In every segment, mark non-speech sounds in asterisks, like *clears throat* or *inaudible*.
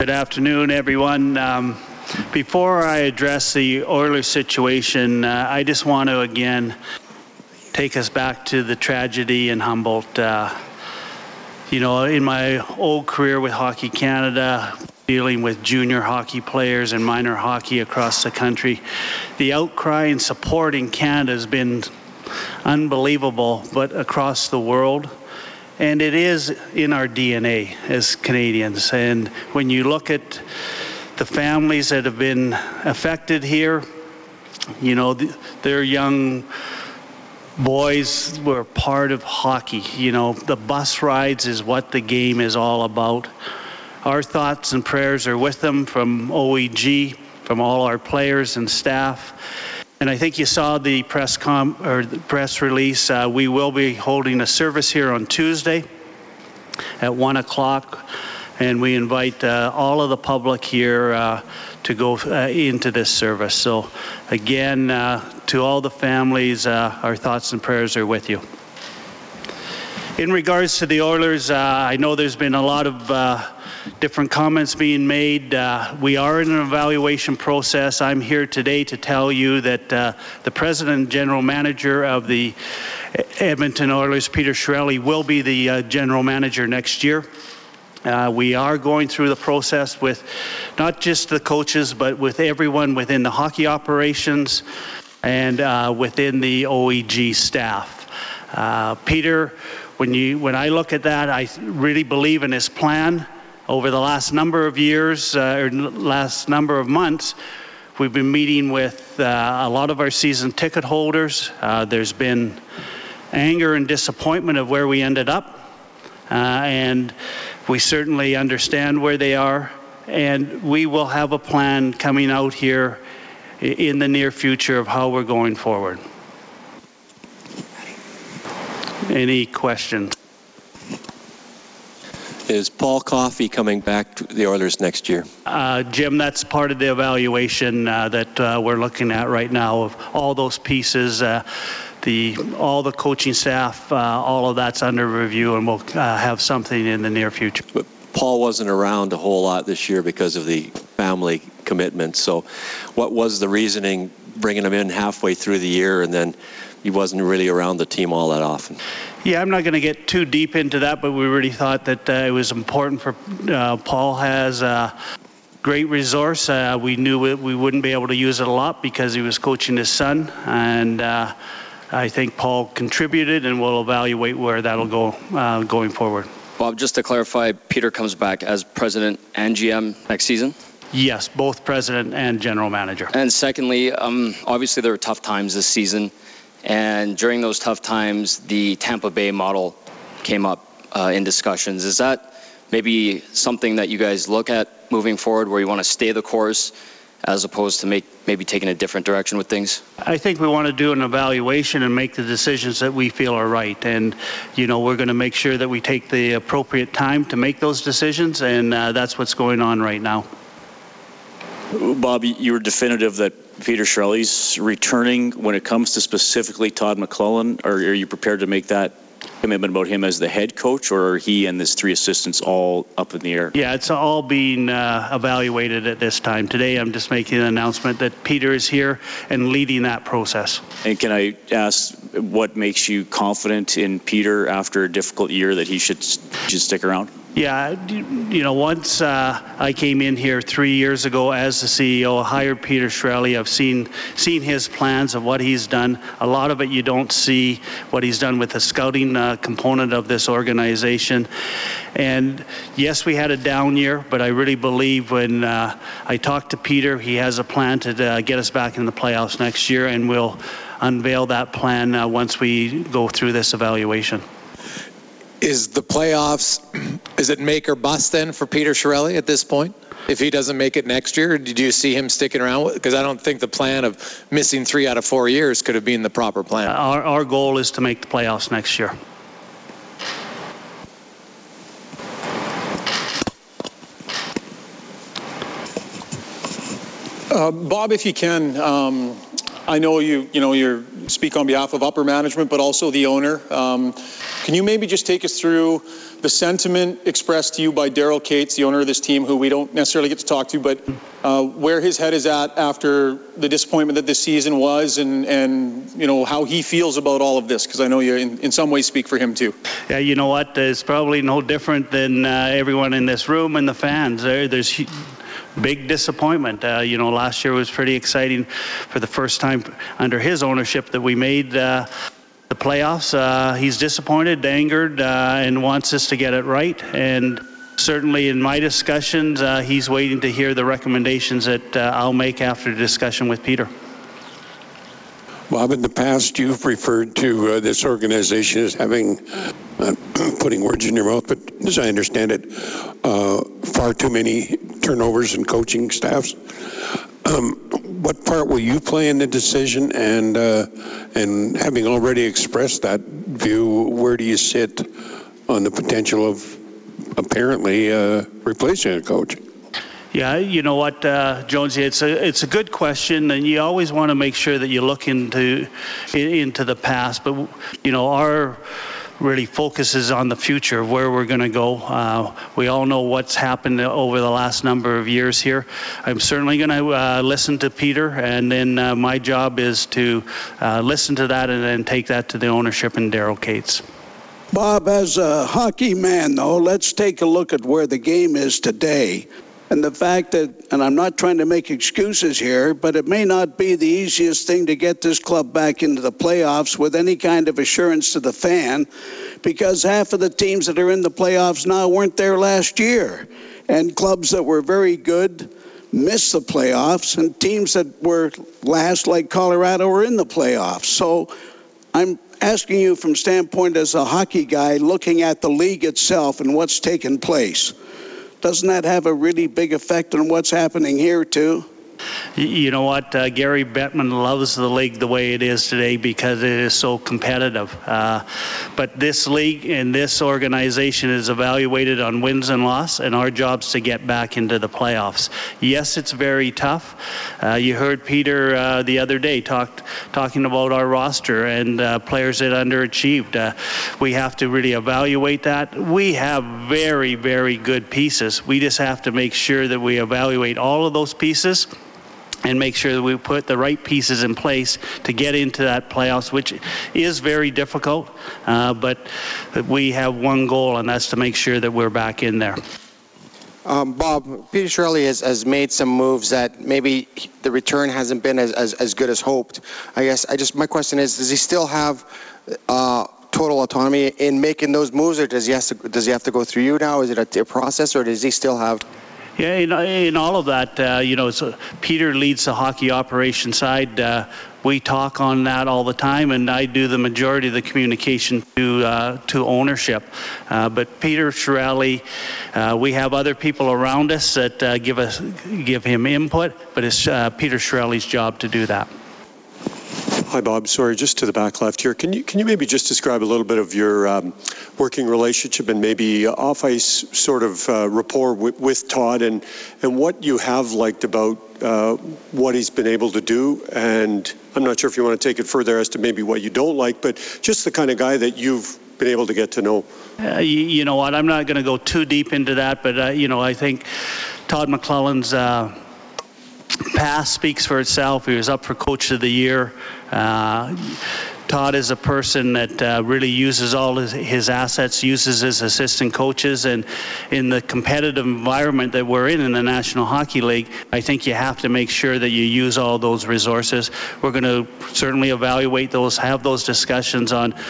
Good afternoon, everyone. Um, before I address the Oilers situation, uh, I just want to again take us back to the tragedy in Humboldt. Uh, you know, in my old career with Hockey Canada, dealing with junior hockey players and minor hockey across the country, the outcry and support in Canada has been unbelievable, but across the world. And it is in our DNA as Canadians. And when you look at the families that have been affected here, you know, they're young boys were part of hockey. You know, the bus rides is what the game is all about. Our thoughts and prayers are with them from OEG, from all our players and staff. And I think you saw the press com or the press release. Uh, we will be holding a service here on Tuesday at one o'clock, and we invite uh, all of the public here uh, to go uh, into this service. So, again, uh, to all the families, uh, our thoughts and prayers are with you. In regards to the Oilers, I know there's been a lot of different comments being made. Uh, we are in an evaluation process. I'm here today to tell you that uh, the president and general manager of the Edmonton Oilers, Peter Chiarelli, will be the uh, general manager next year. Uh, we are going through the process with not just the coaches, but with everyone within the hockey operations and uh, within the OEG staff. Uh, Peter, when you when I look at that, I really believe in his plan over the last number of years uh, or last number of months, we've been meeting with uh, a lot of our season ticket holders. Uh, there's been anger and disappointment of where we ended up, uh, and we certainly understand where they are. And we will have a plan coming out here in the near future of how we're going forward. Any questions? Is Paul Coffey coming back to the Oilers next year? Uh, Jim, that's part of the evaluation uh, that uh, we're looking at right now of all those pieces. Uh, the all the coaching staff, uh, all of that's under review, and we'll uh, have something in the near future. But Paul wasn't around a whole lot this year because of the family commitment. So, what was the reasoning bringing him in halfway through the year and then he wasn't really around the team all that often. Yeah, I'm not going to get too deep into that, but we really thought that uh, it was important for uh, Paul has a great resource. Uh, we knew it, we wouldn't be able to use it a lot because he was coaching his son, and uh, I think Paul contributed, and we'll evaluate where that'll go uh, going forward. Bob, just to clarify, Peter comes back as president and GM next season. Yes, both president and general manager. And secondly, um, obviously there were tough times this season. And during those tough times, the Tampa Bay model came up uh, in discussions. Is that maybe something that you guys look at moving forward where you want to stay the course as opposed to make maybe taking a different direction with things? I think we want to do an evaluation and make the decisions that we feel are right. And, you know, we're going to make sure that we take the appropriate time to make those decisions, and uh, that's what's going on right now. Bob, you were definitive that Peter Chiarelli's returning when it comes to specifically Todd McLellan? Or are you prepared to make that commitment about him as the head coach, or are he and his three assistants all up in the air? Yeah, it's all being uh, evaluated at this time. Today, I'm just making an announcement that Peter is here and leading that process. And can I ask what makes you confident in Peter after a difficult year that he should, should stick around? Yeah, you know, once uh, I came in here three years ago as the CEO, hired Peter Chiarelli. I've seen seen his plans of what he's done. A lot of it you don't see what he's done with the scouting uh, component of this organization. And yes, we had a down year, but I really believe when uh, I talked to Peter, he has a plan to uh, get us back in the playoffs next year, and we'll unveil that plan uh, once we go through this evaluation is the playoffs is it make or bust then for Peter Chiarelli at this point? If he doesn't make it next year, did you see him sticking around? Because I don't think the plan of missing three out of four years could have been the proper plan. Our, our goal is to make the playoffs next year. Uh, Bob, if you can, um, I know you. You know you're speak on behalf of upper management, but also the owner. Um, can you maybe just take us through the sentiment expressed to you by Daryl Katz, the owner of this team, who we don't necessarily get to talk to, but uh, where his head is at after the disappointment that this season was, and and you know how he feels about all of this? Because I know you, in, in some ways, speak for him too. Yeah, you know what? It's probably no different than uh, everyone in this room and the fans. There, there's big disappointment. Uh, you know, last year was pretty exciting for the first time under his ownership that we made uh, the playoffs. Uh, he's disappointed, angered, uh, and wants us to get it right. And certainly in my discussions, uh, he's waiting to hear the recommendations that uh, I'll make after the discussion with Peter. Bob, in the past, you've referred to uh, this organization as having, uh, *clears throat* putting words in your mouth, but as I understand it, uh, far too many turnovers and coaching staffs. Um, what part will you play in the decision? And uh, and having already expressed that view, where do you sit on the potential of apparently uh, replacing a coach? Yeah, you know what, uh, Jonesy, it's a it's a good question, and you always want to make sure that you look into into the past. But you know, our really focuses on the future, of where we're going to go. Uh, we all know what's happened over the last number of years here. I'm certainly going to uh, listen to Peter, and then uh, my job is to uh, listen to that and then take that to the ownership and Daryl Katz. Bob, as a hockey man, though, let's take a look at where the game is today. And the fact that, and I'm not trying to make excuses here, but it may not be the easiest thing to get this club back into the playoffs with any kind of assurance to the fan, because half of the teams that are in the playoffs now weren't there last year. And clubs that were very good missed the playoffs, and teams that were last, like Colorado, were in the playoffs. So I'm asking you from standpoint as a hockey guy looking at the league itself and what's taken place doesn't that have a really big effect on what's happening here too? You know what? Uh, Gary Bettman loves the league the way it is today because it is so competitive. Uh, but this league and this organization is evaluated on wins and loss, and our job's to get back into the playoffs. Yes, it's very tough. Uh, you heard Peter uh, the other day talked talking about our roster and uh, players that underachieved. Uh, we have to really evaluate that. We have very, very good pieces. We just have to make sure that we evaluate all of those pieces and make sure that we put the right pieces in place to get into that playoffs, which is very difficult. Uh, but we have one goal, and that's to make sure that we're back in there. Um, Bob, Peter Chiarelli has, has made some moves that maybe the return hasn't been as, as, as good as hoped. I guess I just my question is, does he still have uh, total autonomy in making those moves, or does he to does he have to go through you now? Is it a, a process, or does he still have yeah, in, in all of that, uh, you know, so Peter leads the hockey operation side. Uh, we talk on that all the time, and I do the majority of the communication to uh, to ownership. Uh, but Peter Chiarelli, uh, we have other people around us that uh, give us give him input, but it's Peter Chiarelli's job to do that. Hi, Bob. Sorry, just to the back left here. Can you can you maybe just describe a little bit of your um, working relationship and maybe off ice sort of uh, rapport with, with, Todd and and what you have liked about uh, what he's been able to do? And I'm not sure if you want to take it further as to maybe what you don't like, but just the kind of guy that you've been able to get to know. Uh, you, you, know what? I'm not going to go too deep into that, but uh, you know I think Todd McLellan's uh, past speaks for itself. He was up for Coach of the Year. Uh, Todd is a person that uh, really uses all his, his, assets, uses his assistant coaches, and in the competitive environment that we're in in the National Hockey League, I think you have to make sure that you use all those resources. We're going to certainly evaluate those, have those discussions on uh,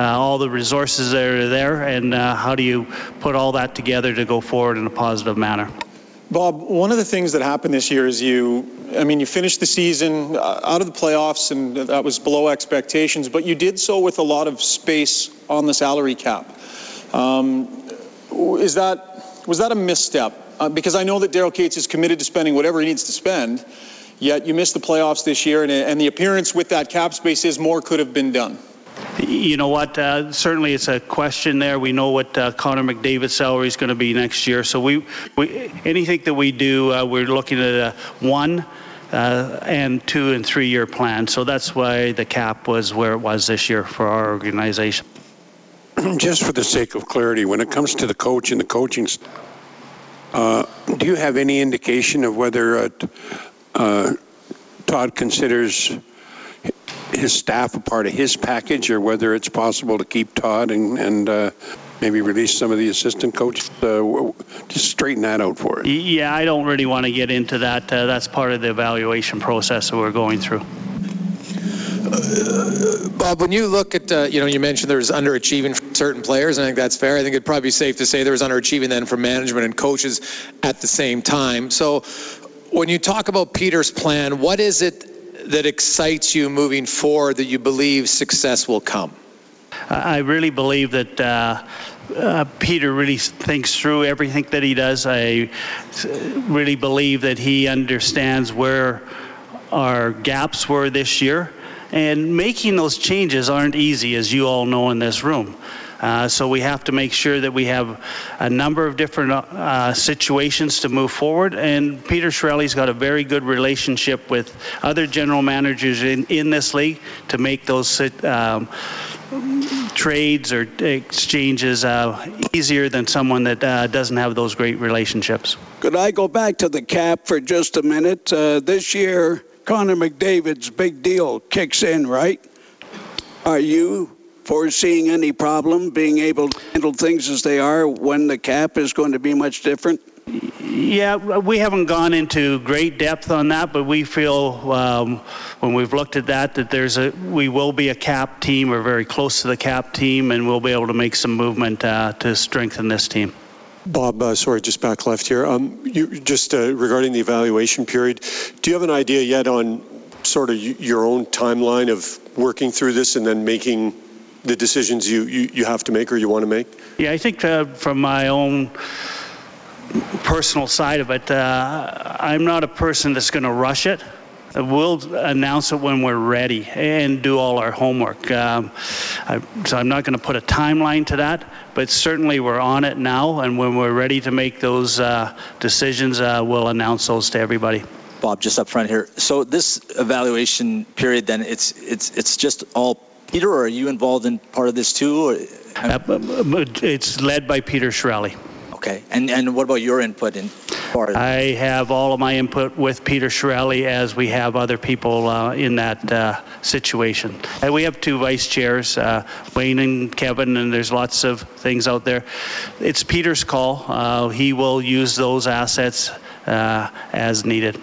all the resources that are there, and uh, how do you put all that together to go forward in a positive manner. Bob, one of the things that happened this year is you, I mean, you finished the season uh, out of the playoffs, and that was below expectations, but you did so with a lot of space on the salary cap. Um, is that was that a misstep? Uh, because I know that Daryl Katz is committed to spending whatever he needs to spend, yet you missed the playoffs this year, and, and the appearance with that cap space is more could have been done. You know what? Uh, certainly, it's a question there. We know what uh, Connor McDavid's salary is going to be next year. So we, we anything that we do, uh, we're looking at a one uh, and two and three year plan. So that's why the cap was where it was this year for our organization. *clears throat* Just for the sake of clarity, when it comes to the coach and the coaching, uh, do you have any indication of whether uh, uh, Todd considers his staff a part of his package, or whether it's possible to keep Todd and, and uh, maybe release some of the assistant coaches? Uh, just straighten that out for us. Yeah, I don't really want to get into that. Uh, that's part of the evaluation process that we're going through. Uh, Bob, when you look at, uh, you know, you mentioned there's underachieving for certain players, and I think that's fair. I think it'd probably be safe to say there was underachieving then from management and coaches at the same time. So when you talk about Peter's plan, what is it that excites you moving forward that you believe success will come? I really believe that uh, uh, Peter really thinks through everything that he does. I really believe that he understands where our gaps were this year. And making those changes aren't easy, as you all know in this room. Uh, so we have to make sure that we have a number of different uh, situations to move forward. And Peter Chiarelli's got a very good relationship with other general managers in, in this league to make those um, trades or exchanges uh, easier than someone that uh, doesn't have those great relationships. Could I go back to the cap for just a minute? Uh, this year, Connor McDavid's big deal kicks in, right? Are you foreseeing any problem being able to handle things as they are when the cap is going to be much different? Yeah, we haven't gone into great depth on that, but we feel um, when we've looked at that that there's a we will be a cap team or very close to the cap team, and we'll be able to make some movement uh, to strengthen this team. Bob, uh, sorry, just back left here. Um, you, just uh, regarding the evaluation period, do you have an idea yet on sort of your own timeline of working through this and then making the decisions you, you, you have to make or you want to make? Yeah, I think uh, from my own personal side of it, uh, I'm not a person that's going to rush it. We'll announce it when we're ready and do all our homework. Um, I, so I'm not going to put a timeline to that, but certainly we're on it now, and when we're ready to make those uh, decisions, uh, we'll announce those to everybody. Bob, just up front here. So this evaluation period, then it's it's it's just all Peter, or are you involved in part of this too? Or? Uh, it's led by Peter Chiarelli. Okay, and and what about your input in part? I have all of my input with Peter Chiarelli as we have other people uh, in that uh, situation. And we have two vice chairs, uh, Wayne and Kevin, and there's lots of things out there. It's Peter's call. Uh, he will use those assets uh, as needed.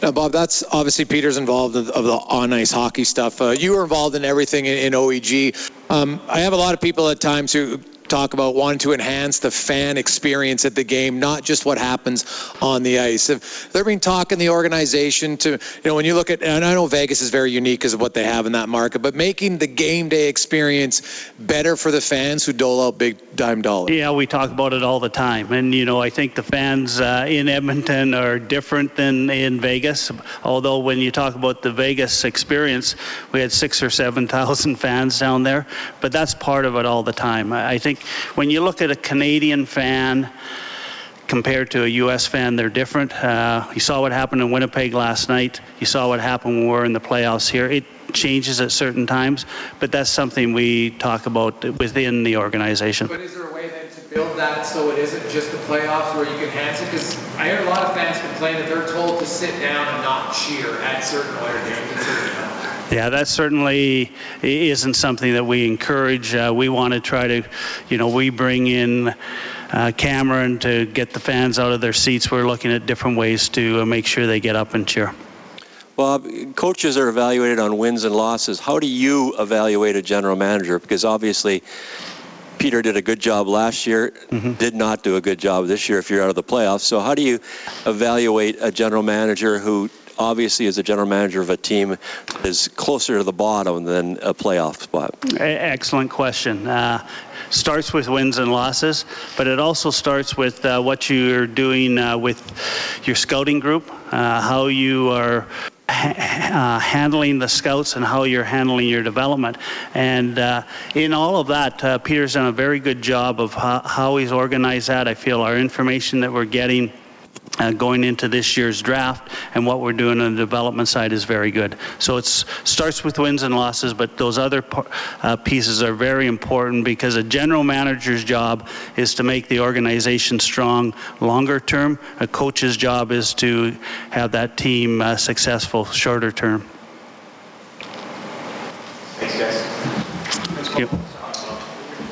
Now, Bob, that's obviously Peter's involved of, of the on ice hockey stuff. Uh, you were involved in everything in, in OEG. Um, I have a lot of people at times who talk about wanting to enhance the fan experience at the game, not just what happens on the ice. If there been talk in the organization to, you know, when you look at, and I know Vegas is very unique because of what they have in that market, but making the game day experience better for the fans who dole out big dime dollars. Yeah, we talk about it all the time. And, you know, I think the fans uh, in Edmonton are different than in Vegas. Although when you talk about the Vegas experience, we had six or 7,000 fans down there. But that's part of it all the time. I think when you look at a Canadian fan compared to a U.S. fan, they're different. Uh, you saw what happened in Winnipeg last night. You saw what happened when we were in the playoffs here. It changes at certain times, but that's something we talk about within the organization. But is there a way then to build that so it isn't just the playoffs where you can it? Because I hear a lot of fans complain that they're told to sit down and not cheer at certain Oilers games. Yeah, that certainly isn't something that we encourage. Uh, we want to try to, you know, we bring in uh, Cameron to get the fans out of their seats. We're looking at different ways to uh, make sure they get up and cheer. Well, coaches are evaluated on wins and losses. How do you evaluate a general manager? Because obviously, Peter did a good job last year, mm-hmm. did not do a good job this year if you're out of the playoffs. So, how do you evaluate a general manager who obviously as a general manager of a team is closer to the bottom than a playoff spot? Excellent question. Uh, starts with wins and losses, but it also starts with uh, what you're doing uh, with your scouting group, uh, how you are uh, handling the scouts and how you're handling your development. And uh, in all of that, Peter's done a very good job of how, he's organized that. I feel our information that we're getting uh, going into this year's draft, and what we're doing on the development side is very good. So it starts with wins and losses, but those other uh, pieces are very important because a general manager's job is to make the organization strong longer term. A coach's job is to have that team uh, successful shorter term. Thanks, guys. Thank you.